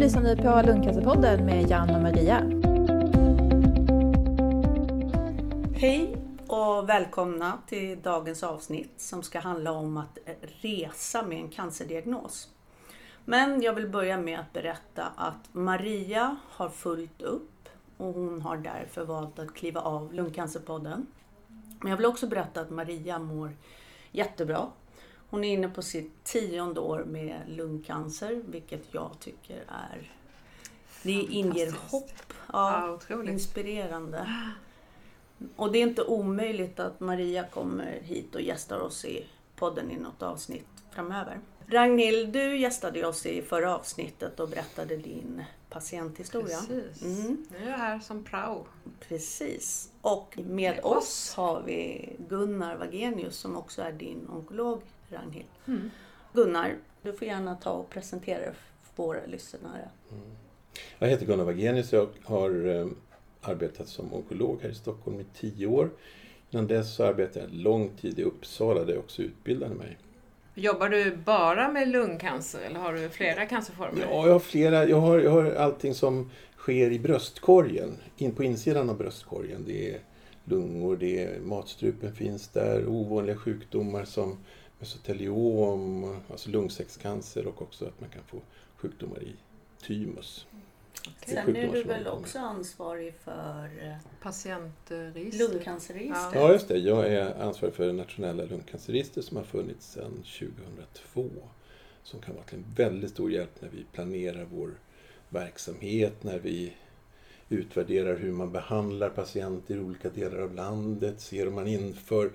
lyssnar ni på Lungcancerpodden med Jan och Maria. Hej och välkomna till dagens avsnitt som ska handla om att resa med en cancerdiagnos. Men jag vill börja med att berätta att Maria har fullt upp och hon har därför valt att kliva av Lungcancerpodden. Men jag vill också berätta att Maria mår jättebra. Hon är inne på sitt tionde år med lungcancer, vilket jag tycker är... Det inger hopp. Ja, Ja, inspirerande. Och det är inte omöjligt att Maria kommer hit och gästar oss i podden i något avsnitt framöver. Ragnhild, du gästade oss i förra avsnittet och berättade din patienthistoria. Precis. Mm. Nu är jag här som prao. Precis. Och med Med oss oss. har vi Gunnar Wagenius som också är din onkolog, Ragnhild. Mm. Gunnar, du får gärna ta och presentera dig för våra lyssnare. Jag heter Gunnar Wagenius och jag har eh, arbetat som onkolog här i Stockholm i tio år. Innan dess så arbetade jag lång tid i Uppsala där jag också utbildade mig. Jobbar du bara med lungcancer eller har du flera cancerformer? Ja, jag har flera. Jag har, jag har allting som sker i bröstkorgen. In på insidan av bröstkorgen. Det är lungor, det är matstrupen finns där. Ovanliga sjukdomar som mesoteliom, alltså lungsäckscancer och också att man kan få sjukdomar i thymus. Är Sen är du väl också ansvarig för eh, Patientregister? lungcancerregistret? Ja, just det. Jag är ansvarig för det nationella lungcancerregistret som har funnits sedan 2002. Som kan vara till en väldigt stor hjälp när vi planerar vår verksamhet, när vi utvärderar hur man behandlar patienter i olika delar av landet, ser om man inför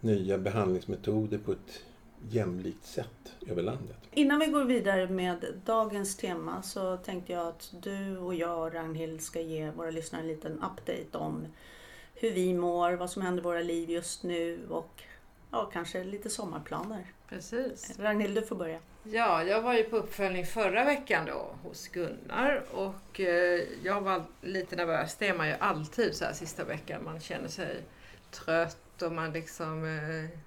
nya behandlingsmetoder på ett jämlikt sätt över landet. Innan vi går vidare med dagens tema så tänkte jag att du och jag, Ragnhild, ska ge våra lyssnare en liten update om hur vi mår, vad som händer i våra liv just nu och ja, kanske lite sommarplaner. Precis. Ragnhild, du får börja. Ja, jag var ju på uppföljning förra veckan då hos Gunnar och eh, jag var lite nervös. Det är man ju alltid så här sista veckan. Man känner sig trött och man liksom eh,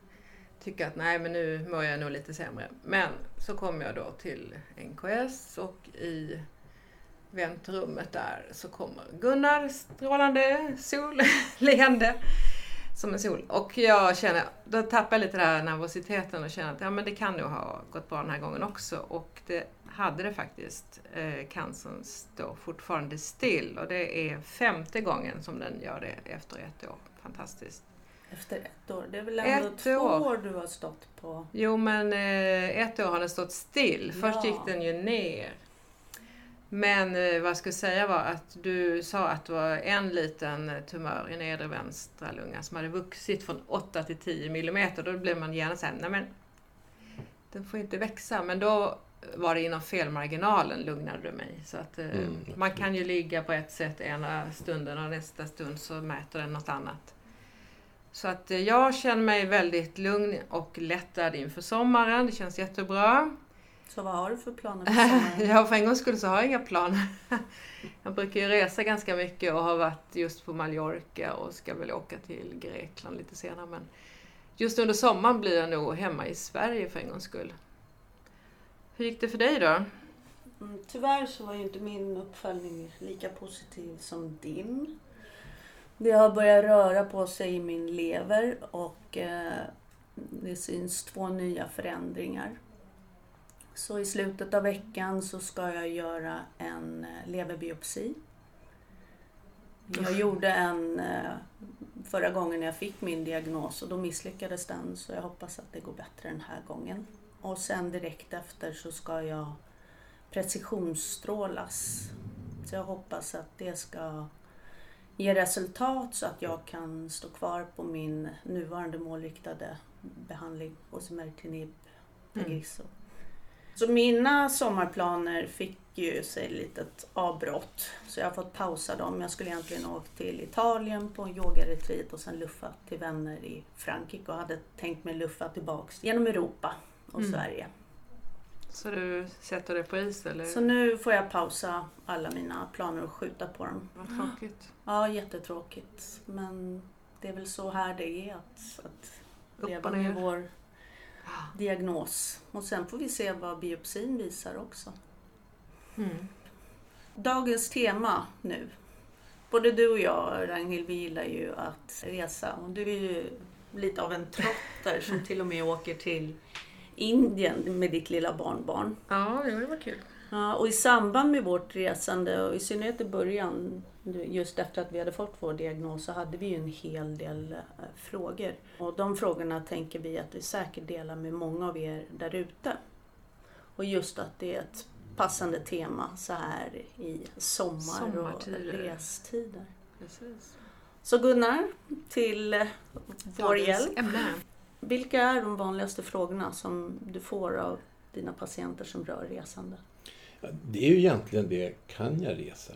tycker att nej men nu mår jag nog lite sämre. Men så kom jag då till NKS och i väntrummet där så kommer Gunnar strålande, sol, leende som en sol. Och jag känner, då tappar jag lite den här nervositeten och känner att ja, men det kan nog ha gått bra den här gången också. Och det hade det faktiskt. Eh, cancern står fortfarande still och det är femte gången som den gör det efter ett år. Fantastiskt. Efter ett år. Det är väl ändå Ett två år. år du har stått på. Jo, men eh, ett år har den stått still. Först Ja. gick den ju ner. Men eh, vad jag skulle säga var att du sa att det var en liten tumör i nedre vänstra lungan som hade vuxit från 8 till 10 millimeter. Då blev man gärna såhär, nej men den får inte växa. Men då var det inom felmarginalen lugnade du mig. Så att eh, Mm, man kan ju ligga på ett sätt ena stunden och nästa stund så mäter den något annat. Så att eh, jag känner mig väldigt lugn och lättad inför sommaren. Det känns jättebra. Så vad har du för planer för sommaren? Ja, för en gångs skull så har jag inga planer. Jag brukar ju resa ganska mycket och har varit just på Mallorca och ska väl åka till Grekland lite senare. Men just under sommaren blir jag nog hemma i Sverige för en gångs skull. Hur gick det för dig då? Mm, Tyvärr så var ju inte min uppföljning lika positiv som din. Det har börjat röra på sig i min lever och eh, det syns två nya förändringar. Så i slutet av veckan så ska jag göra en eh, leverbiopsi. Jag gjorde en eh, förra gången när jag fick min diagnos och då misslyckades den så jag hoppas att det går bättre den här gången. Och sen direkt efter så ska jag precisionsstrålas. Så jag hoppas att det ska ge resultat så att jag kan stå kvar på min nuvarande målriktade behandling hos Mertinib Tegrisso. Så mina sommarplaner fick ju sig ett litet avbrott. Så jag har fått pausa dem. Jag skulle egentligen åka till Italien på en yogaretreat och sen luffa till vänner i Frankrike och hade tänkt mig luffa tillbaks genom Europa och Mm. Sverige. Så du sätter det på is eller? Så nu får jag pausa alla mina planer och skjuta på dem. Vad tråkigt. Ja, jättetråkigt. Men det är väl så här det är att, att leva med vår diagnos. Och sen får vi se vad biopsin visar också. Mm. Dagens tema nu. Både du och jag, Ragnhild, vi gillar ju att resa. Och du är ju lite av en trotter som till och med åker till Indien med ditt lilla barnbarn. Ja, det var kul. Ja, och i samband med vårt resande, och i synnerhet i början, just efter att vi hade fått vår diagnos, så hade vi ju en hel del eh, frågor. Och de frågorna tänker vi att vi säkert delar med många av er där ute. Och just att det är ett passande tema så här i sommar och restider. Precis. Så Gunnar, till eh, vår Dagens hjälp. ämne. Vilka är de vanligaste frågorna som du får av dina patienter som rör resande? Det är ju egentligen det, kan jag resa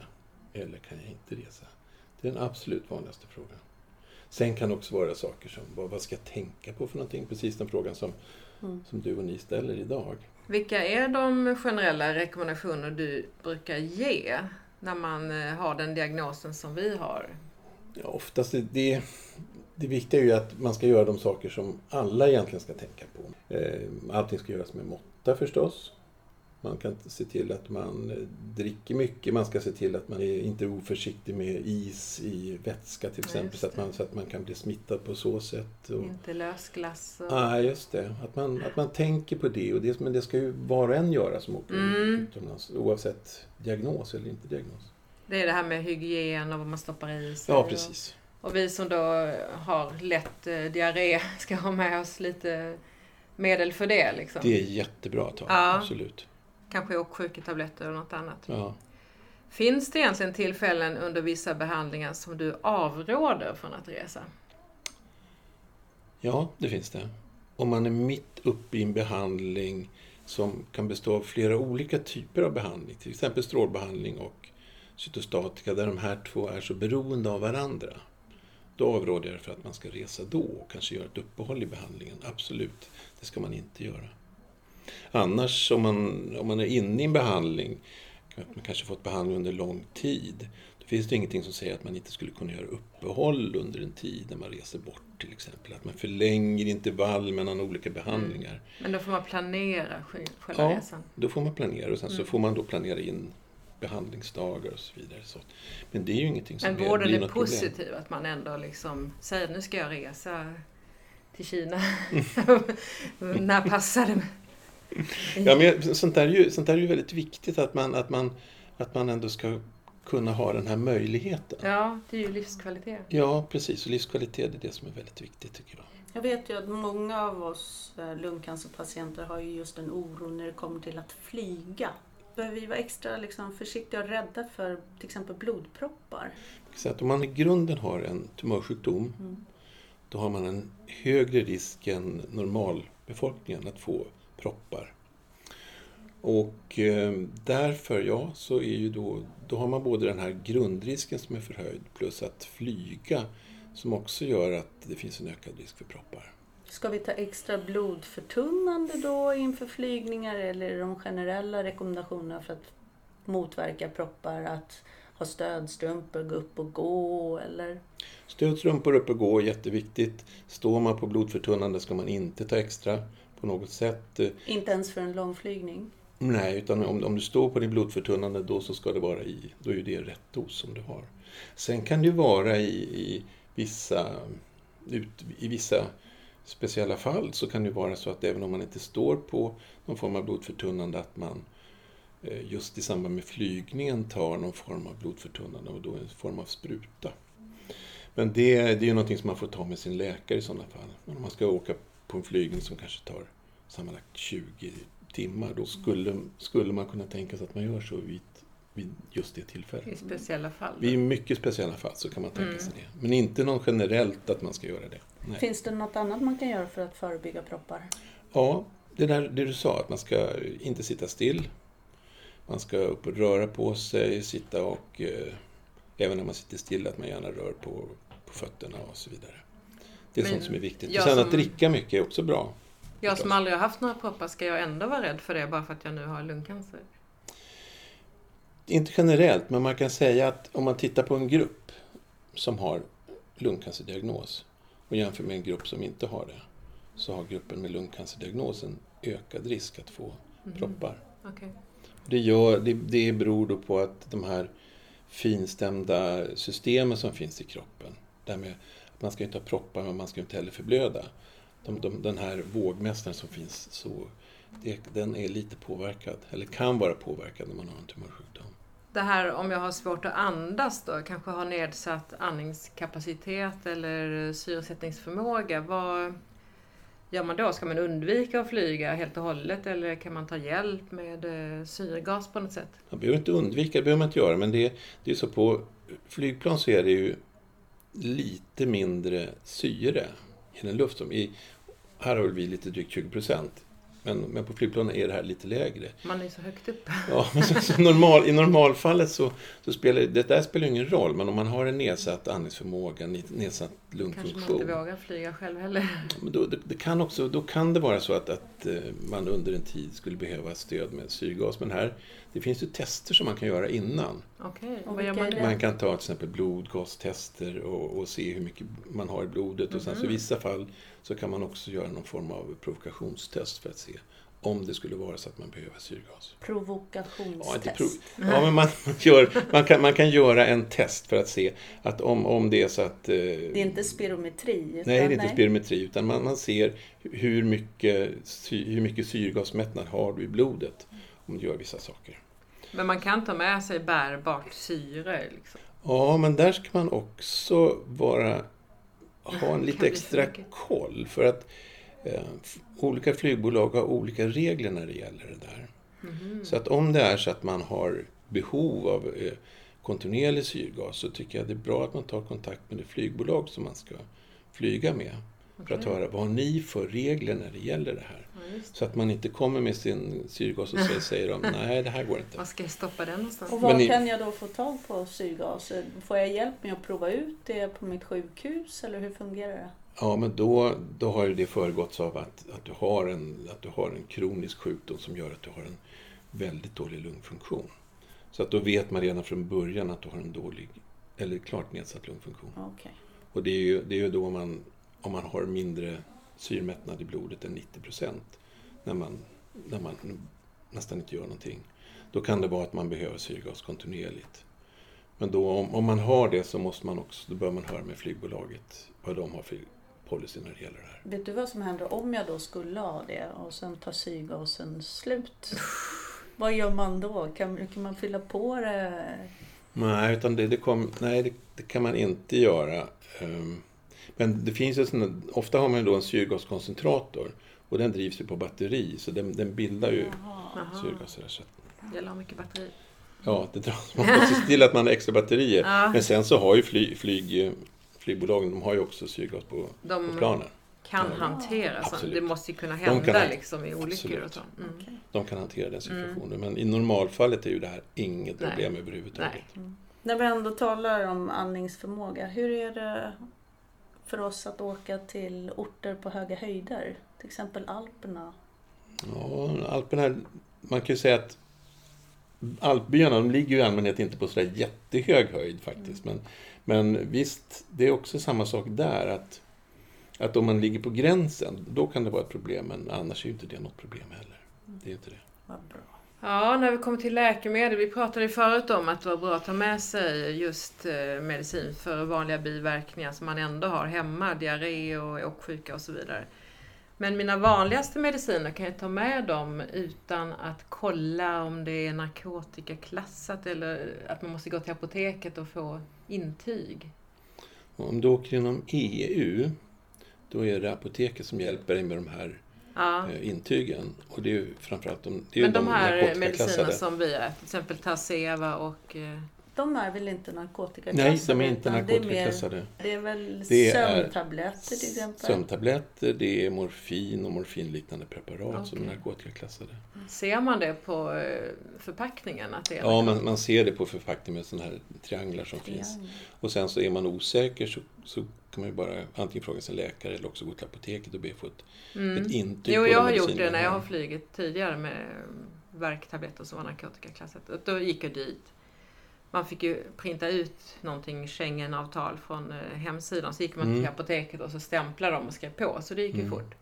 eller kan jag inte resa? Det är den absolut vanligaste frågan. Sen kan det också vara saker som, vad, vad ska jag tänka på för någonting? Precis den frågan som, Mm. som du och ni ställer idag. Vilka är de generella rekommendationer du brukar ge när man eh, har den diagnosen som vi har? Ja, oftast är det, det viktiga är ju att man ska göra de saker som alla egentligen ska tänka på. Eh, Allting ska göras med måtta förstås. Man kan se till att man eh, dricker mycket. Man ska se till att man är inte är oförsiktig med is i vätska till Ja, exempel just så, att man, så att man kan bli smittad på så sätt. Och, Inte lösglass och... Ja, just det. Att man, att man tänker på det. Och det. Men det ska ju var och en göra som åker Mm. utomlands oavsett diagnos eller inte diagnos. Det är det här med hygien och vad man stoppar i sig. Ja, precis. Och vi som då har lätt eh, diarré ska ha med oss lite medel för det. Liksom. Det är jättebra att ha. Ja. Absolut. Kanske åksjuketabletter och något annat. Ja. Finns det egentligen tillfällen under vissa behandlingar som du avråder från att resa? Ja, det finns det. Om man är mitt uppe i en behandling som kan bestå av flera olika typer av behandling, till exempel strålbehandling och cytostatika, där de här två är så beroende av varandra. Då avråder jag för att man ska resa då och kanske göra ett uppehåll i behandlingen. Absolut, det ska man inte göra. Annars, om man, om man är inne i en behandling, man kanske fått behandling under lång tid, då finns det ingenting som säger att man inte skulle kunna göra uppehåll under en tid när man reser bort till exempel. Att man förlänger intervall mellan olika behandlingar. Men då får man planera själva Ja. resan. Då får man planera och sen så Mm. får man då planera in behandlingsdagar och så vidare. Så. Men det är ju ingenting som Men vården blir är något problem. positiv, att man ändå liksom säger nu ska jag resa till Kina. När passar det? Ja, men sånt, där är ju, sånt där är ju väldigt viktigt att man, att, man, att man ändå ska kunna ha den här möjligheten. Ja, det är ju livskvalitet. Ja, precis. Och livskvalitet är det som är väldigt viktigt tycker jag. Jag vet ju att många av oss eh, lungcancerpatienter har ju just en oro när det kommer till att flyga. Behöver vi vara extra liksom, försiktiga och rädda för till exempel blodproppar? Så att om man i grunden har en tumörsjukdom Mm. då har man en högre risk än normalbefolkningen att få proppar. Och eh, därför, ja, så är ju då, då har man både den här grundrisken som är förhöjd plus att flyga som också gör att det finns en ökad risk för proppar. Ska vi ta extra blodförtunnande då inför flygningar eller är de generella rekommendationerna för att motverka proppar att ha stödstrumpor, gå upp och gå eller? Stödstrumpor upp och gå är jätteviktigt. Står man på blodförtunnande ska man inte ta extra på något sätt. Inte ens för en långflygning? Nej, utan om, om du står på din blodförtunnande då så ska det vara i, då är det rätt dos som du har. Sen kan det vara i, i, vissa, ut, i vissa speciella fall så kan det ju vara så att även om man inte står på någon form av blodförtunnande att man eh, just i samband med flygningen tar någon form av blodförtunnande och då en form av spruta. Men det, det är ju någonting som man får ta med sin läkare i sådana fall. Men om man ska åka på en flygning som kanske tar sammanlagt 20 timmar, då skulle, skulle man kunna tänka sig att man gör så vid, vid just det tillfället. I speciella fall. Vid mycket speciella fall så kan man tänka Mm. sig det. Men inte någon generellt att man ska göra det. Nej. Finns det något annat man kan göra för att förebygga proppar? Ja, det där det du sa, att man ska inte sitta still. Man ska upp och röra på sig, sitta och eh, även när man sitter still att man gärna rör på, på fötterna och så vidare. Det är Men sånt som är viktigt. Och sen som- att dricka mycket är också bra. Jag som förstås. aldrig har haft några proppar, ska jag ändå vara rädd för det bara för att jag nu har lungcancer? Inte generellt, men man kan säga att om man tittar på en grupp som har lungcancerdiagnos och jämför med en grupp som inte har det, så har gruppen med lungcancerdiagnos en ökad risk att få Mhm. proppar. Okej. Det, gör, det, det beror då på att de här finstämda systemen som finns i kroppen, där med att man ska inte ha proppar men man ska inte heller förblöda. De, de, den här vågmästaren som finns, så det, den är lite påverkad, eller kan vara påverkad när man har en tumörsjukdom. Det här om jag har svårt att andas då, kanske har nedsatt andningskapacitet eller syresättningsförmåga. Vad gör man då? Ska man undvika att flyga helt och hållet eller kan man ta hjälp med eh, syrgas på något sätt? Man behöver inte undvika, det behöver man inte göra, men det, det är så på flygplan så är det ju lite mindre syre i den luft. Som i, här har vi lite drygt 20 procent. Men, men på flygplanen är det här lite lägre. Man är så högt upp. Ja, men så, så normal, I normalfallet så, så spelar det där spelar ingen roll, men om man har en nedsatt andningsförmåga, nedsatt lungfunktion. Kanske man inte vågar flyga själv heller. Men då, det, det, kan också, då kan det vara så att, att eh, man under en tid skulle behöva stöd med syrgas. Men här, det finns ju tester som man kan göra innan. Okej, Och vad gör man? Man kan ta till exempel blodgastester och, och se hur mycket man har i blodet. Och sen så i Mhm. vissa fall så kan man också göra någon form av provokationstest för att se om det skulle vara så att man behöver syrgas. Provokationstest. Ja, inte prov. ja men man, man, gör, man, kan, man kan göra en test för att se att om, om det är så att... Eh, Det är inte spirometri? Utan, Nej, det är inte spirometri, utan man, man ser hur mycket, hur mycket syrgasmättnad har du i blodet om du gör vissa saker. Men man kan ta med sig bärbart syre. Liksom. Ja, men där ska man också vara, ha en lite extra koll. För att eh, olika flygbolag har olika regler när det gäller det där. Mhm. Så att om det är så att man har behov av eh, kontinuerlig syrgas så tycker jag det är bra att man tar kontakt med det flygbolag som man ska flyga med. För att höra vad har ni för regler när det gäller det här. Ja, det. Så att man inte kommer med sin syrgas och säger, säger de nej det här går inte. Var ska jag stoppa den någonstans? Och var Men ni- kan jag då få tag på syrgas? Får jag hjälp med att prova ut det på mitt sjukhus eller hur fungerar det? Ja, men då, då har ju det föregåtts av att, att, du har en, att du har en kronisk sjukdom som gör att du har en väldigt dålig lungfunktion. Så att då vet man redan från början att du har en dålig, eller klart nedsatt lungfunktion. Okej. Och det är ju, det är ju då man, om man har mindre syrmättnad i blodet än 90 procent, när man, när man nästan inte gör någonting. Då kan det vara att man behöver syrgas kontinuerligt. Men då, om, om man har det så måste man också, då bör man höra med flygbolaget vad de har för policy när det gäller det här. Vet du vad som händer om jag då skulle ha det och sen tar syrgasen slut? Vad gör man då? Kan, kan man fylla på det? Nej, utan det, det, kom, nej det, det kan man inte göra. Ehm, Men det finns ju såna, ofta har man då en syrgaskoncentrator och den drivs ju på batteri så den, den bildar ju Jaha. Jaha. syrgaser. Så att, Det gäller mycket batteri. ja, det dras. Man måste se till att man har extra batterier. Ja, Men sen så har ju flyg, flyg, flygbolagen de har ju också syrgas på, på de planen. kan Ja. hantera sånt. Det måste ju kunna De hända kan- liksom, i olyckor Absolut. och så. Mm. De kan hantera den Mm. situationen. Men i normalfallet är ju det här inget Nej. problem överhuvudtaget. Nej. När vi ändå talar om andningsförmåga, hur är det för oss att åka till orter på höga höjder? Till exempel Alperna. Ja, Alperna, man kan ju säga att Alpbyarna de ligger ju i allmänhet inte på sådär jättehög höjd faktiskt. Men, men visst, det är också samma sak där. Att, att om man ligger på gränsen, då kan det vara ett problem. Men annars är ju inte det något problem heller. Det är inte det. Vad bra. Ja, när vi kommer till läkemedel. Vi pratade ju förut om att det var bra att ta med sig just eh, medicin för vanliga biverkningar som man ändå har hemma. Diarré och åksjuka och så vidare. Men mina vanligaste mediciner kan jag ta med dem utan att kolla om det är narkotikaklassat eller att man måste gå till apoteket och få intyg. Om du åker inom EU, då är det apoteket som hjälper dig med de här Ja. eh, intygen. Och det är ju framförallt de, det är Men de här narkotikaklassade. medicinerna som vi äter, till exempel Tarseva och... De är väl inte narkotikaklassade? Nej, de är inte utan det är mer- narkotikaklassade. Det är väl Det är sömntabletter till exempel? Sömntabletter, det är morfin och morfinliknande preparat som är narkotikaklassade. Ser man det på eh, förpackningen? Att det är Ja, man, man ser det på förpackningen med sådana här trianglar som finns. Och sen så är man osäker så, så kan man ju bara antingen fråga sin läkare eller också gå till apoteket och be få ett, Mm. ett intyg Jo, jag har gjort det när jag har flugit tidigare med värktabletter som var narkotikaklassat. Och Då gick jag dit. Man fick ju printa ut någonting, Schengenavtal från eh, hemsidan. Så gick man Mm. till apoteket och så stämplade de och skrev på. Så det gick ju Mm. fort.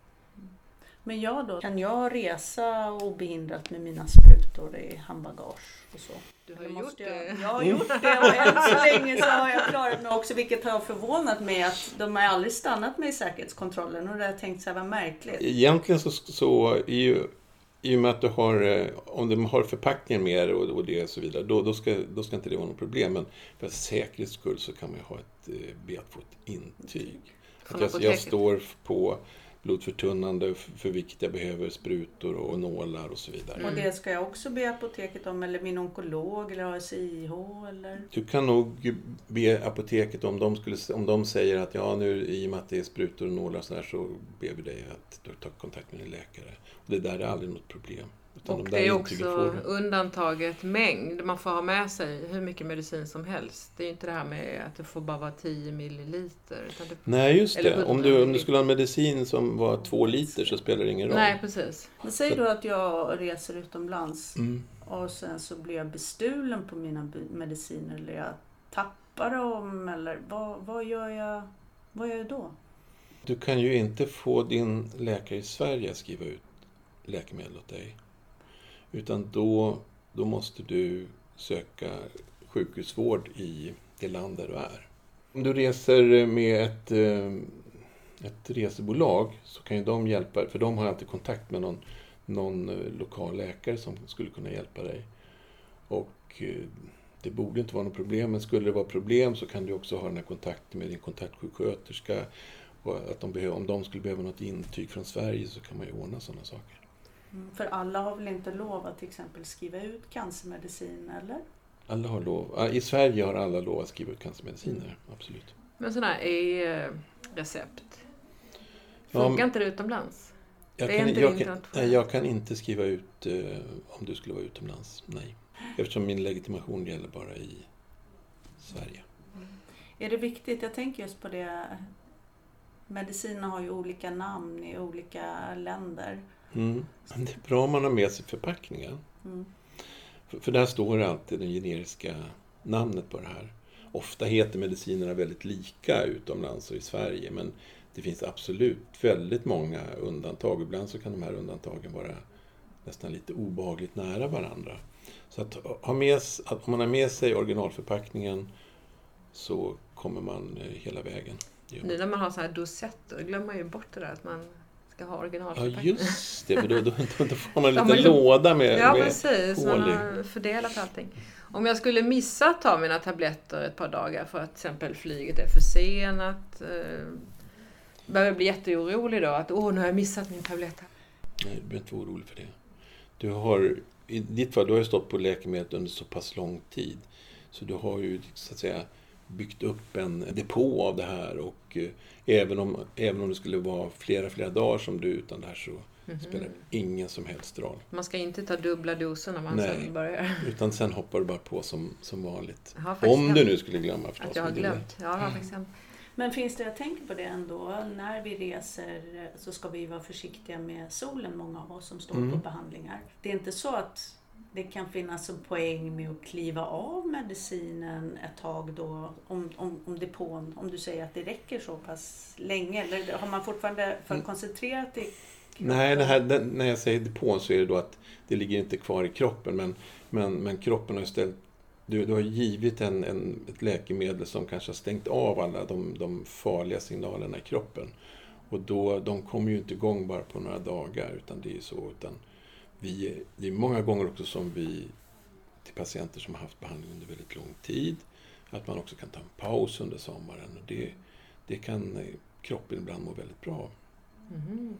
Men jag då? Kan jag resa obehindrat med mina sprutor i handbagage och så? Du har ju gjort jag, det. Jag har gjort det och än så länge så har jag klarat mig också vilket har förvånat mig att de har aldrig stannat mig i säkerhetskontrollen och det har jag tänkt så här, vad märkligt. Egentligen så, så är ju i och med att du har, eh, om de har förpackningen med och, och det och så vidare, då, då, ska, då ska inte det vara något problem. Men för säkerhets skull så kan man ju ha ett, eh, få ett intyg. Att jag, jag står på blodförtunnande för vilket jag behöver sprutor och nålar och så vidare. Och det ska jag också be apoteket om eller min onkolog eller ASIH eller? Du kan nog be apoteket om de, skulle, om de säger att ja nu i och med att det är sprutor och nålar och sådär så ber vi dig att du tar kontakt med din läkare. Och det där är aldrig något problem. Utan Och de det är också undantaget mängd. Man får ha med sig hur mycket medicin som helst. Det är ju inte det här med att det får bara vara 10 milliliter. Utan det... Nej, just det. Om 100 du, om du skulle ha en medicin som var två liter så spelar det ingen roll. Nej, precis. Men säg då att jag reser utomlands Mm. och sen så blir jag bestulen på mina mediciner eller jag tappar dem eller vad, vad, gör, jag, vad gör jag då? Du kan ju inte få din läkare i Sverige att skriva ut läkemedel åt dig. Utan då, då måste du söka sjukhusvård i det land där du är. Om du reser med ett, eh, ett resebolag så kan ju de hjälpa för de har alltid kontakt med någon, någon eh, lokal läkare som skulle kunna hjälpa dig. Och eh, det borde inte vara något problem, men skulle det vara problem så kan du också ha den här kontakten med din kontaktsjuksköterska och att de behöver, om de skulle behöva något intyg från Sverige så kan man ju ordna sådana saker. Mm, För alla har väl inte lov att till exempel skriva ut cancermedicin eller? Alla har lov, I Sverige har alla lov att skriva ut cancermediciner, absolut. Men sådana här e-recept. Ja, Funkar inte det utomlands? Jag Det är kan, inte jag, kan, nej, jag kan inte skriva ut eh, om du skulle vara utomlands, nej. Eftersom min legitimation gäller bara i Sverige. Är det viktigt? Jag tänker just på det. Mediciner har ju olika namn i olika länder. Mm. Det är bra om man har med sig förpackningen. Mm. För, för där står det alltid det generiska namnet på det här. Ofta heter medicinerna väldigt lika utomlands och i Sverige men det finns absolut väldigt många undantag. Ibland så kan de här undantagen vara nästan lite obehagligt nära varandra. Så att ha med, att om man har med sig originalförpackningen så kommer man eh, hela vägen. Man. Nu när man har så här dosetter, glömmer man ju bort det där att man ska ha Ja, originalförpackning. just det. För då, då, då, då får man en Ja, liten låda med, Ja, med precis. Man hål i. har fördelat allting. Om jag skulle missa att ta mina tabletter ett par dagar för att till exempel flyget är försenat. Eh, börjar jag bli jätteorolig då att åh, nu har jag missat min tablett. Nej, du behöver inte vara orolig för det. Du har, I ditt fall, du har ju stått på läkemedlet under så pass lång tid. Så du har ju så att säga byggt upp en depå av det här och eh, även om, även om det skulle vara flera, flera dagar som du är utan det här så Mhm. spelar det ingen som helst roll. Man ska inte ta dubbla doser när man Nej. sen börjar. Utan sen hoppar du bara på som, som vanligt. Jag Om du nu skulle glömma förstås. Att jag har glömt. Ja, det har hänt. Men finns det, jag tänker på det ändå, när vi reser så ska vi vara försiktiga med solen, många av oss som står Mm. på behandlingar. Det är inte så att det kan finnas en poäng med att kliva av medicinen ett tag då, om, om, om depån, om du säger att det räcker så pass länge, eller har man fortfarande för Mm. koncentrerat i Nej, det här, den, när jag säger depån så är det då att det ligger inte kvar i kroppen. Men, men, men kroppen har istället... Du, du har givit en, en, ett läkemedel som kanske har stängt av alla de, de farliga signalerna i kroppen. Och då, de kommer ju inte igång bara på några dagar, utan det är så. Utan vi, det är många gånger också som vi, till patienter som har haft behandling under väldigt lång tid, att man också kan ta en paus under sommaren. Och det, det kan eh, kroppen ibland må väldigt bra av. Mhm.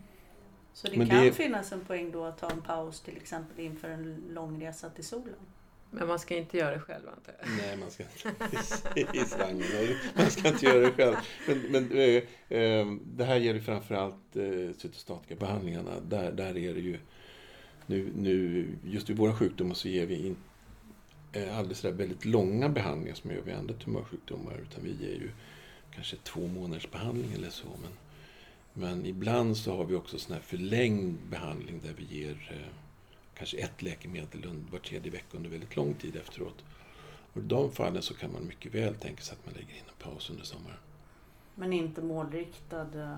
Så det Men kan det- finnas en poäng då att ta en paus till exempel inför en lång resa till solen. Men man ska inte göra det själv antar jag. Nej, man ska inte... Precis. Man ska inte göra det själv. Men, men eh, eh, det här gäller framförallt eh, cytostatikabehandlingarna. Där, där är det ju... Nu, nu, just vid våra sjukdomar så ger vi in, eh, aldrig sådär väldigt långa behandlingar som vi gör vid andra tumörsjukdomar. Utan vi ger ju kanske två månaders behandling eller så. Men, men ibland så har vi också sån här förlängd behandling där vi ger eh, kanske ett läkemedel var tredje vecka under väldigt lång tid efteråt. Och I de fallen så kan man mycket väl tänka sig att man lägger in en paus under sommaren. Men inte målriktad eh,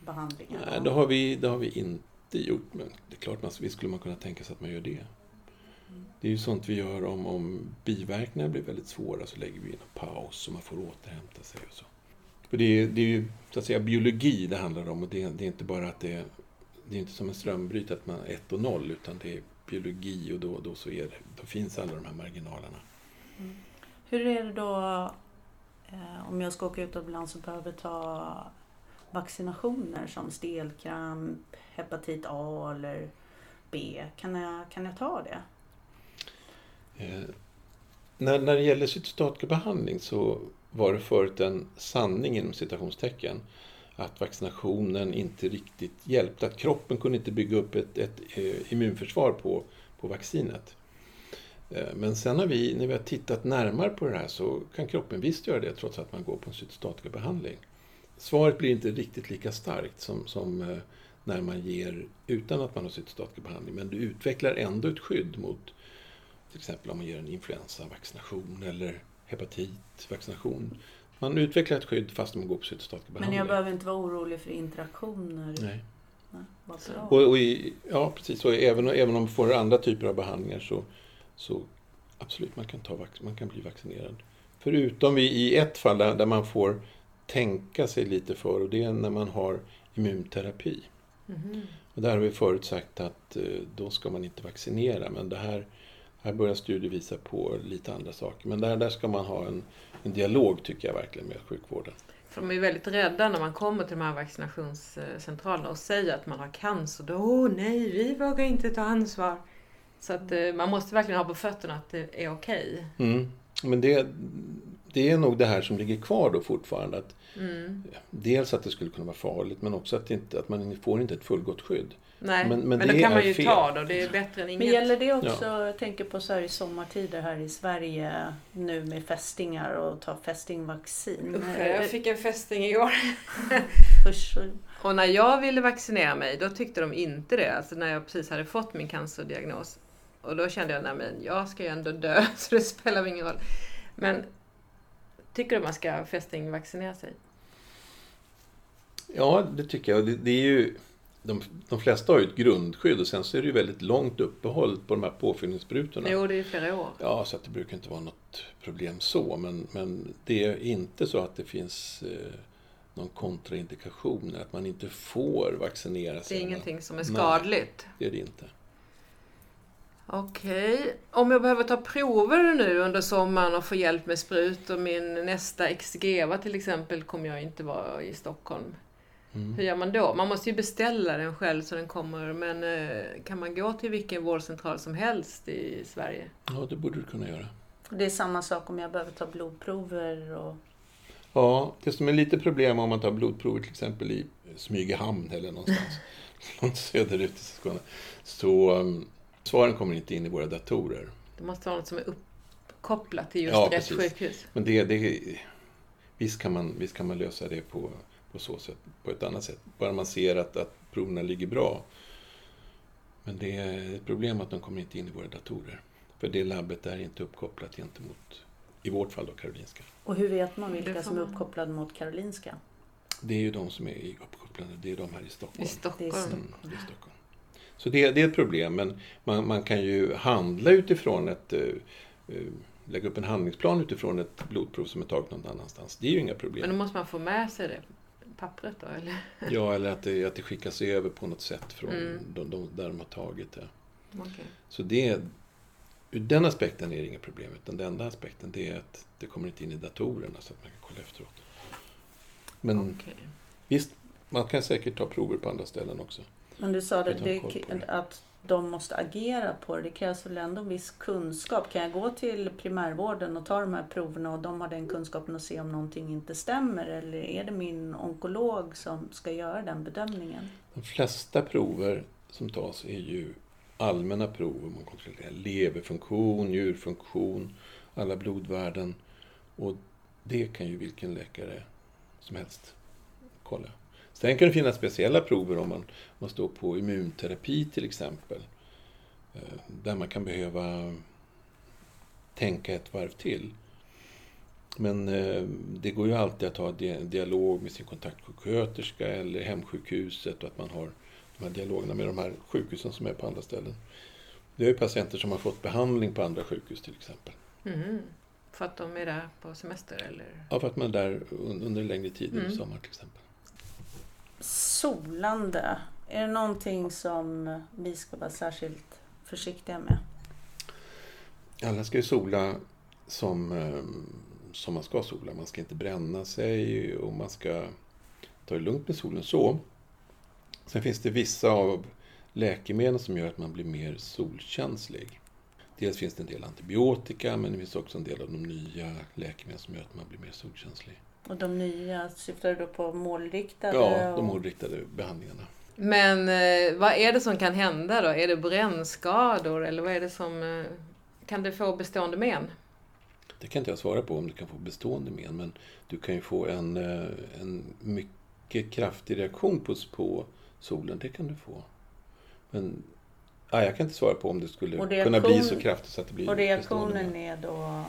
behandling. Nej, det har vi, det har vi inte alltid gjort, men det är klart, man, visst skulle man kunna tänka sig att man gör det. Det är ju sånt vi gör om, om biverkningar blir väldigt svåra, så lägger vi in en paus och man får återhämta sig och så. För det är, det är ju så att säga biologi det handlar om och det, det är inte bara att det det är inte som en strömbryt att man är 1 och 0 utan det är biologi och då, då, så är det, då finns alla de här marginalerna. Mm. Hur är det då eh, om jag ska åka utomlands och behöver ta vaccinationer som stelkramp, hepatit A eller B? Kan jag, kan jag ta det? Eh, när, när det gäller cytostatikabehandling så var det förut en sanning inom citationstecken att vaccinationen inte riktigt hjälpte. Att kroppen kunde inte bygga upp ett, ett eh, immunförsvar på, på vaccinet. Eh, men sen har vi, när vi har tittat närmare på det här så kan kroppen visst göra det trots att man går på en cytostatikabehandling. Svaret blir inte riktigt lika starkt som, som eh, när man ger utan att man har cytostatikabehandling. Men du utvecklar ändå ett skydd mot till exempel om man ger en influensavaccination eller hepatitvaccination. Man utvecklar ett skydd fast man går på cytostatikabehandling. Men jag behöver inte vara orolig för interaktioner? Nej. Nej och, och i, ja, precis. Och även, även om man får andra typer av behandlingar så, så absolut, man kan, ta, man kan bli vaccinerad. Förutom vi, i ett fall där, där man får tänka sig lite för och det är när man har immunterapi. Mm. Och där har vi förut sagt att eh, då ska man inte vaccinera men det här, här börjar studier visa på lite andra saker. Men där, där ska man ha en, en dialog tycker jag verkligen med sjukvården. För de är väldigt rädda när man kommer till de här vaccinationscentralerna och säger att man har cancer. Då, oh, nej, vi vågar inte ta ansvar. Så att eh, man måste verkligen ha på fötterna att det är okej. Okay. Mm. Men det, det är nog det här som ligger kvar då fortfarande. Att mm. Dels att det skulle kunna vara farligt men också att, inte, att man får inte ett fullgott skydd. Nej, men, men, men då kan man ju fel. ta då. Det är bättre än inget. Men gäller det också, ja. jag tänker på så här i sommartider här i Sverige nu med fästingar och ta fästingvaccin. Usch, jag fick en fästing igår. och när jag ville vaccinera mig då tyckte de inte det. Alltså när jag precis hade fått min cancerdiagnos. Och då kände jag, nej men jag ska ju ändå dö så det spelar ingen roll. Men tycker du man ska fästingvaccinera sig? Ja, det tycker jag. Det, det är ju de, de flesta har ju ett grundskydd och sen så är det ju väldigt långt uppehåll på de här påfyllningssprutorna. Jo, det är flera år. Ja, så att det brukar inte vara något problem så. Men, men det är inte så att det finns eh, någon kontraindikation, att man inte får vaccinera sig. Det är ingenting som är skadligt? Nej, det är det inte. Okej. Okay. Om jag behöver ta prover nu under sommaren och få hjälp med sprut och min nästa Xgeva till exempel kommer jag inte vara i Stockholm. Mm. Hur gör man då? Man måste ju beställa den själv så den kommer, men eh, kan man gå till vilken vårdcentral som helst i Sverige? Ja, det borde du kunna göra. Det är samma sak om jag behöver ta blodprover? Och... Ja, det som är lite problem om man tar blodprover till exempel i Smygehamn eller någonstans långt söderut i Skåne, så um, svaren kommer inte in i våra datorer. Det måste vara något som är uppkopplat till just ja, rätt precis. sjukhus. Men det, det, visst, kan man, visst kan man lösa det på på så sätt, på ett annat sätt. Bara man ser att, att proverna ligger bra. Men det är ett problem att de kommer inte in i våra datorer. För det labbet är inte uppkopplat gentemot, i vårt fall då, Karolinska. Och hur vet man vilka som är uppkopplade mot Karolinska? Det är ju de som är uppkopplade, det är de här i Stockholm. I Stockholm. Mm, är Stockholm. Så det, det, är ett problem, men man, man kan ju handla utifrån ett uh, lägga upp en handlingsplan utifrån ett blodprov som är taget någon annanstans. Det är ju inga problem. Men då måste man få med sig det pappret då? Eller? Ja, eller att det, att det skickas över på något sätt från mm. de, de, där de har tagit det. Okay. Så det, ur den aspekten är det inga problem. Utan den enda aspekten det är att det kommer inte in i datorerna så att man kan kolla efteråt. Men okay. visst, man kan säkert ta prover på andra ställen också. Men du sa det, det, att de måste agera på det. Det krävs väl ändå viss kunskap. Kan jag gå till primärvården och ta de här proverna och de har den kunskapen och se om någonting inte stämmer? Eller är det min onkolog som ska göra den bedömningen? De flesta prover som tas är ju allmänna prover. Man kontrollerar leverfunktion, njurfunktion, alla blodvärden. Och det kan ju vilken läkare som helst kolla. Sen kan det finnas speciella prover om man, man står på immunterapi till exempel. Eh, där man kan behöva tänka ett varv till. Men eh, det går ju alltid att ha dialog med sin kontaktsjuksköterska eller hemsjukhuset och att man har de här dialogerna med de här sjukhusen som är på andra ställen. Det är ju patienter som har fått behandling på andra sjukhus till exempel. Mhm. För att de är där på semester eller? Ja, för att man är där un- under en längre tid, Mm. under sommar till exempel. Solande, är det någonting som vi ska vara särskilt försiktiga med? Alla ska ju sola som, ehm, som man ska sola. Man ska inte bränna sig och man ska ta det lugnt med solen så. Sen finns det vissa av läkemedlen som gör att man blir mer solkänslig. Dels finns det en del antibiotika men det finns också en del av de nya läkemedlen som gör att man blir mer solkänslig. Och de nya, syftar du då på målriktade? Ja, de och... målriktade behandlingarna. Men eh, vad är det som kan hända då? Är det brännskador eller vad är det som... Eh, kan det få bestående men? Det kan inte jag svara på om du kan få bestående men, men du kan ju få en, eh, en mycket kraftig reaktion på, på solen. Det kan du få. Men ja, jag kan inte svara på om det skulle kunna bli så kraftigt så att det blir Och bestående reaktionen men. är då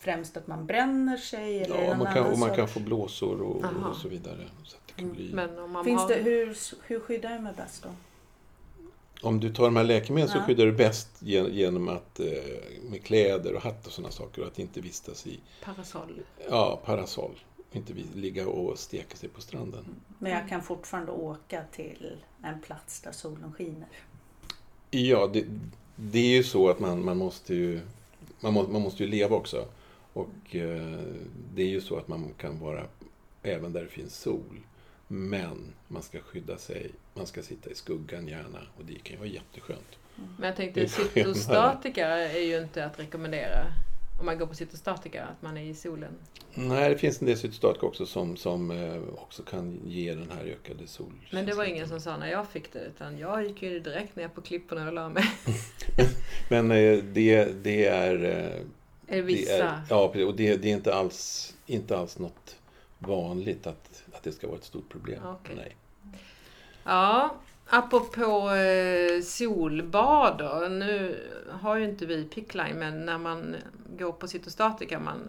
främst att man bränner sig? Eller Ja, man kan, och man kan få blåsor och, och så vidare. Så att det kan Mm, bli... Men om man Finns har... det, hur, hur skyddar jag mig bäst då? Om du tar de här läkemedlen så Ja. skyddar du bäst gen- genom att eh, med kläder och hatt och sådana saker och att inte vistas i Parasoll. ja, parasoll. Inte ligga och steka sig på stranden. Men jag kan fortfarande åka till en plats där solen skiner. Ja, det, det är ju så att man, man måste ju man, må, man måste ju leva också. Och eh, det är ju så att man kan vara även där det finns sol. Men man ska skydda sig. Man ska sitta i skuggan gärna. Och det kan ju vara jätteskönt. Men jag tänkte cytostatika är ju inte att rekommendera. Om man går på cytostatika, att man är i solen. Nej, det finns en del cytostatika också som, som eh, också kan ge den här ökade sol. Men det var ingen som sa när jag fick det, utan jag gick ju direkt ner på klipporna och la mig. Men eh, det, det är... Är det Det vissa? är, ja, och det, det är inte alls, inte alls något vanligt att, att det ska vara ett stort problem. Okej. Nej. Ja, apropå eh, solbad då. Nu har ju inte vi pickline, men när man går på cytostatika man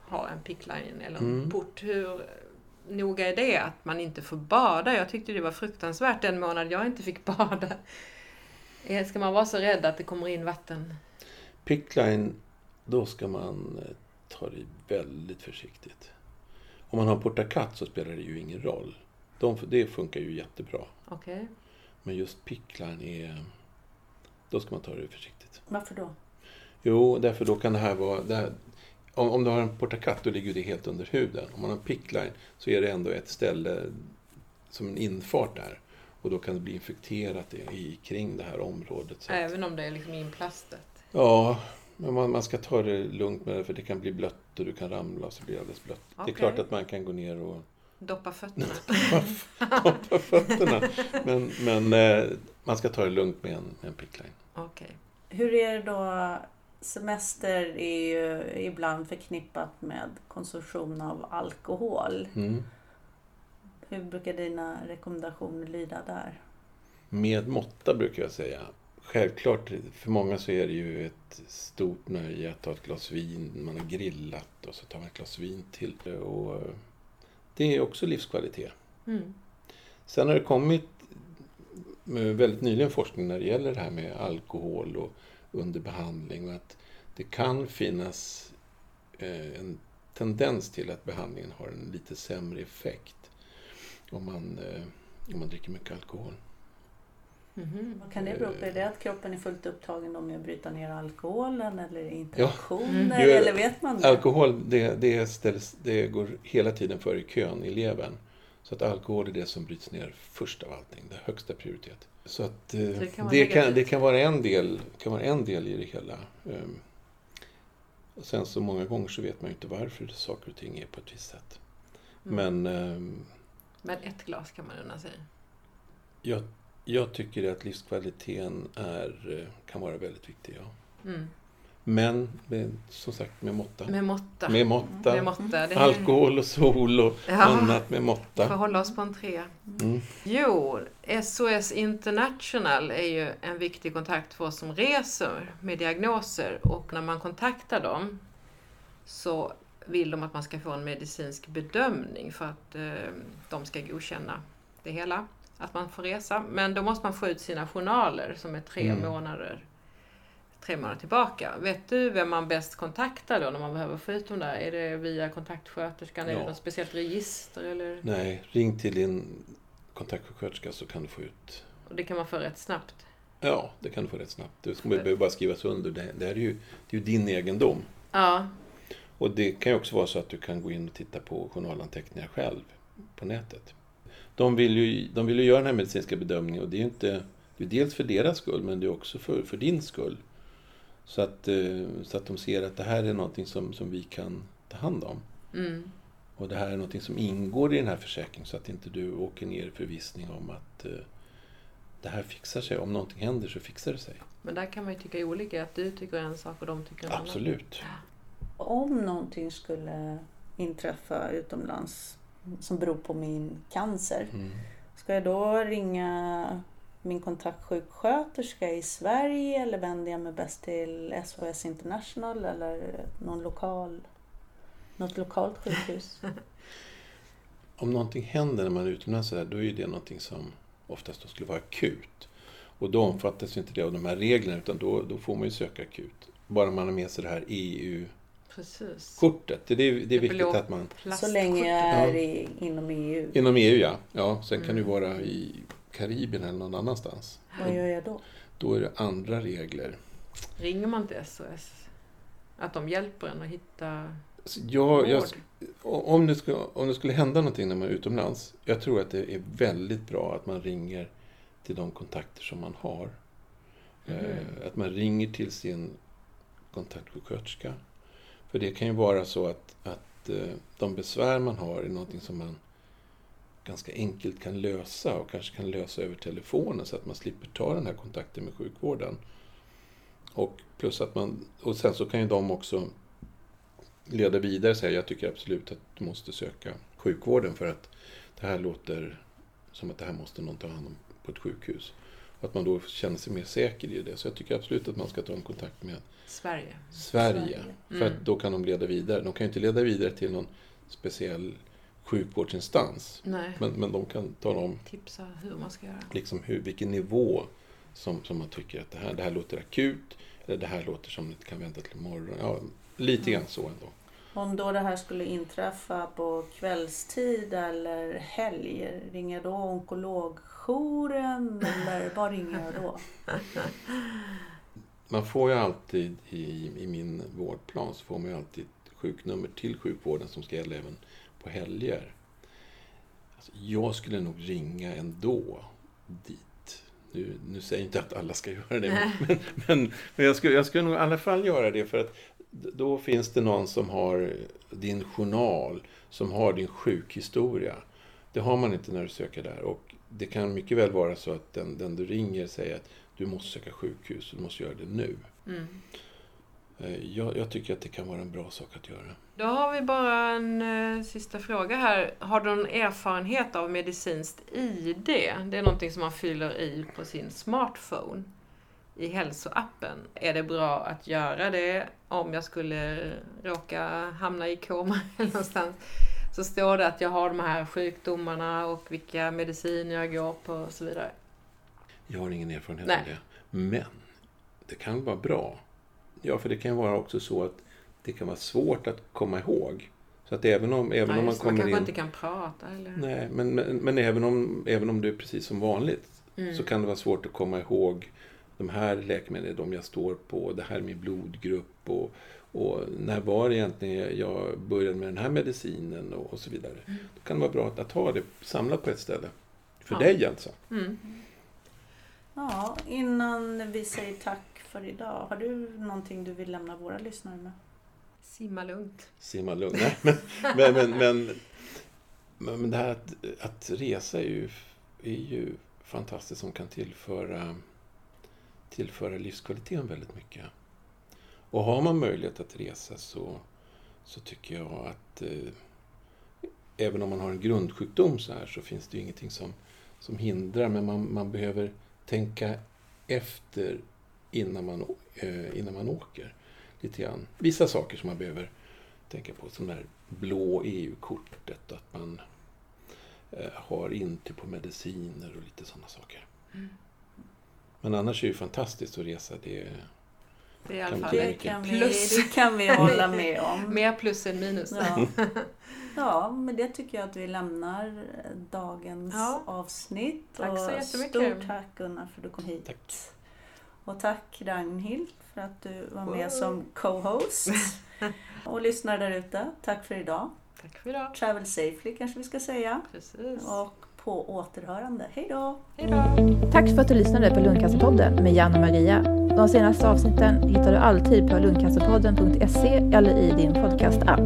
har en pickline eller en Mm. port. Hur noga är det att man inte får bada? Jag tyckte det var fruktansvärt den månad jag inte fick bada. Eh, Ska man vara så rädd att det kommer in vatten? Pickline, då ska man eh, ta det väldigt försiktigt. Om man har portakat så spelar det ju ingen roll. De, det funkar ju jättebra. Okej. Men just pickline är... Då ska man ta det försiktigt. Varför då? Jo, därför då kan det här vara... Det här, om, om du har en portakat då ligger det helt under huden. Om man har en pickline så är det ändå ett ställe som en infart där. Och då kan det bli infekterat i, kring det här området. Även om det är liksom inplastat? ja, men man, man ska ta det lugnt med det för det kan bli blött och du kan ramla och så blir det alldeles blött. Det Okej. är klart att man kan gå ner och Doppa fötterna? toppa fötterna. Men, men eh, man ska ta det lugnt med en, med en pickline. Okej. Hur är det då? Semester är ju ibland förknippat med konsumtion av alkohol. Mm. Hur brukar dina rekommendationer lyda där? Med måtta brukar jag säga. Självklart, för många så är det ju ett stort nöje att ta ett glas vin. Man har grillat och så tar man ett glas vin till. Och eh, det är också livskvalitet. Mm. Sen har det kommit med väldigt nyligen forskning när det gäller det här med alkohol och under behandling och att det kan finnas eh, en tendens till att behandlingen har en lite sämre effekt om man, eh, om man dricker mycket alkohol. Mhm. Vad kan det bero på? Är det att kroppen är fullt upptagen med att bryta ner alkoholen eller Mm. interaktioner? Jo, Eller vet man det? Alkohol, det, det, ställs, det går hela tiden före kön i levern. Så att alkohol är det som bryts ner först av allting, det högsta prioritet. Så att eh, det kan vara det, kan, det kan vara en del, kan vara en del i det hela. Ehm, och sen så många gånger så vet man ju inte varför saker och ting är på ett visst sätt. Mm. Men ehm, Men ett glas kan man unna sig. jag, jag tycker att livskvaliteten är, eh, kan vara väldigt viktig. Ja. Mm. Men med, som sagt med måtta. Med måtta. Med måtta. Med måtta. Är- Alkohol och sol och Ja. annat med Får måtta. hålla oss på en tre. Mm. Jo, SOS International är ju en viktig kontakt för oss som reser med diagnoser och när man kontaktar dem så vill de att man ska få en medicinsk bedömning för att eh, de ska godkänna det hela. Att man får resa. Men då måste man få ut sina journaler som är tre Mm. månader tre månader tillbaka. Vet du vem man bäst kontaktar då när man behöver få ut dem där? Är det via kontaktsköterskan? Är Ja. det något speciellt register? Eller? Nej, ring till din kontaktsjuksköterska så kan du få ut Och det kan man få rätt snabbt. Ja, det kan du få rätt snabbt. Det behöver bara skrivas under. Det, det här är ju, det är ju din egendom. Ja, Och det kan ju också vara så att du kan gå in och titta på journalanteckningar själv på nätet. De vill ju, de vill ju göra den här medicinska bedömningen och det är ju inte... Det är dels för deras skull men det är också för, för din skull. Så att, eh, så att de ser att det här är någonting som, som vi kan ta hand om. mm. Och det här är någonting som ingår i den här försäkringen så att inte du åker ner i förvissning om att eh, det här fixar sig. Om någonting händer så fixar det sig. Men där kan man ju tycka olika. Att du tycker en sak och de tycker en annan. Absolut. Om någonting skulle inträffa utomlands som beror på min cancer, Mm. ska jag då ringa min kontaktsjuksköterska i Sverige eller vänder jag mig bäst till SOS International eller någon lokal, något lokalt sjukhus? Om någonting händer när man är utomlands så här, då är det någonting som oftast då skulle vara akut. Och då omfattas inte det av de här reglerna utan då, då får man ju söka akut. Bara man har med sig det här EU-kortet. Precis. Det, det, är- det är Det viktigt att man... Så länge jag är i, inom EU. Inom EU ja. ja sen kan Mm. du vara i Karibien eller någon annanstans. Vad gör jag då? Då är det andra regler. Ringer man till SOS? Att de hjälper en att hitta Så jag, jag, om, det skulle, om det skulle hända någonting när man är utomlands. Jag tror att det är väldigt bra att man ringer till de kontakter som man har. Mhm. Eh, Att man ringer till sin kontaktsjuksköterska. För det kan ju vara så att, att eh, de besvär man har är någonting som man ganska enkelt kan lösa och kanske kan lösa över telefonen så att man slipper ta den här kontakten med sjukvården. Och plus att man, och sen så kan ju de också leda vidare och säga jag tycker absolut att du måste söka sjukvården för att det här låter som att det här måste någon ta hand om på ett sjukhus. Att man då känner sig mer säker i det. Så jag tycker absolut att man ska ta en kontakt med Sverige. Sverige. Sverige. För Mm. att då kan de leda vidare. De kan ju inte leda vidare till någon speciell sjukvårdsinstans. Nej. Men, men de kan tala om Tipsa hur man ska göra. liksom hur, vilken nivå som, som man tycker att det här, det här låter akut. Eller det här låter som det kan vänta till imorgon. Ja, lite grann så ändå. Om då det här skulle inträffa på kvällstid eller helg, ringer då onkologjouren eller vad ringer jag då? Man får ju alltid i, i min vårdplan så får man ju alltid sjuknummer till sjukvården som ska gälla även på helger. Alltså, jag skulle nog ringa ändå dit. Nu, nu säger jag inte att alla ska göra det, men, men, men jag, skulle, jag skulle nog i alla fall göra det för att då finns det någon som har din journal, som har din sjukhistoria. Det har man inte när du söker där och det kan mycket väl vara så att den, den du ringer säger att du måste söka sjukhus, du måste göra det nu. Mm. Eh, Jag, jag tycker att det kan vara en bra sak att göra. Då har vi bara en eh, sista fråga här. Har du någon erfarenhet av medicinskt ID? Det är någonting som man fyller i på sin smartphone i hälsoappen. Är det bra att göra det om jag skulle råka hamna i koma eller någonstans? Så står det att jag har de här sjukdomarna och vilka mediciner jag går på och så vidare. Jag har ingen erfarenhet av det. Men det kan vara bra. Ja, för det kan vara också så att det kan vara svårt att komma ihåg. Så att även om, även Ja, om man det, man kommer kanske in... inte kan prata eller? Nej, men, men, men även, om, även om du är precis som vanligt Mm. så kan det vara svårt att komma ihåg de här läkemedlen är de jag står på, det här är min blodgrupp och, och när var det egentligen jag började med den här medicinen och, och så vidare. Mm. Då kan det vara bra att, att ha det samlat på ett ställe. För Ja. dig alltså. Mm. Ja, innan vi säger tack för idag, har du någonting du vill lämna våra lyssnare med? Simma lugnt. Simma lugnt. Nej, men, men, men, men, men, men det här att, att resa är ju, är ju fantastiskt som kan tillföra, tillföra livskvaliteten väldigt mycket. Och har man möjlighet att resa så, så tycker jag att eh, även om man har en grundsjukdom så här så finns det ju ingenting som, som hindrar men man, man behöver tänka efter innan man, eh, innan man åker. Lite grann. Vissa saker som man behöver tänka på, som det här blå EU-kortet. Att man eh, har intyg på mediciner och lite sådana saker. Mm. Men annars är det ju fantastiskt att resa. Det är, Det är i alla Kan fall Det kan, vi, plus. det kan vi hålla med om. Mer plus än minus. Ja. ja, men det tycker jag att vi lämnar dagens Ja. avsnitt. Tack så Och jättemycket. Stort tack Gunnar för att du kom hit. Tack. Och tack Ragnhild för att du var med Wow. som co-host. och lyssnare där ute, tack för idag. Tack för idag. Travel safely kanske vi ska säga. Precis. Och på återhörande. Hej då! Hej då. Tack för att du lyssnade på Lundcancerpodden med Jan och Maria. De senaste avsnitten hittar du alltid på lundcancerpodden.se eller i din podcastapp.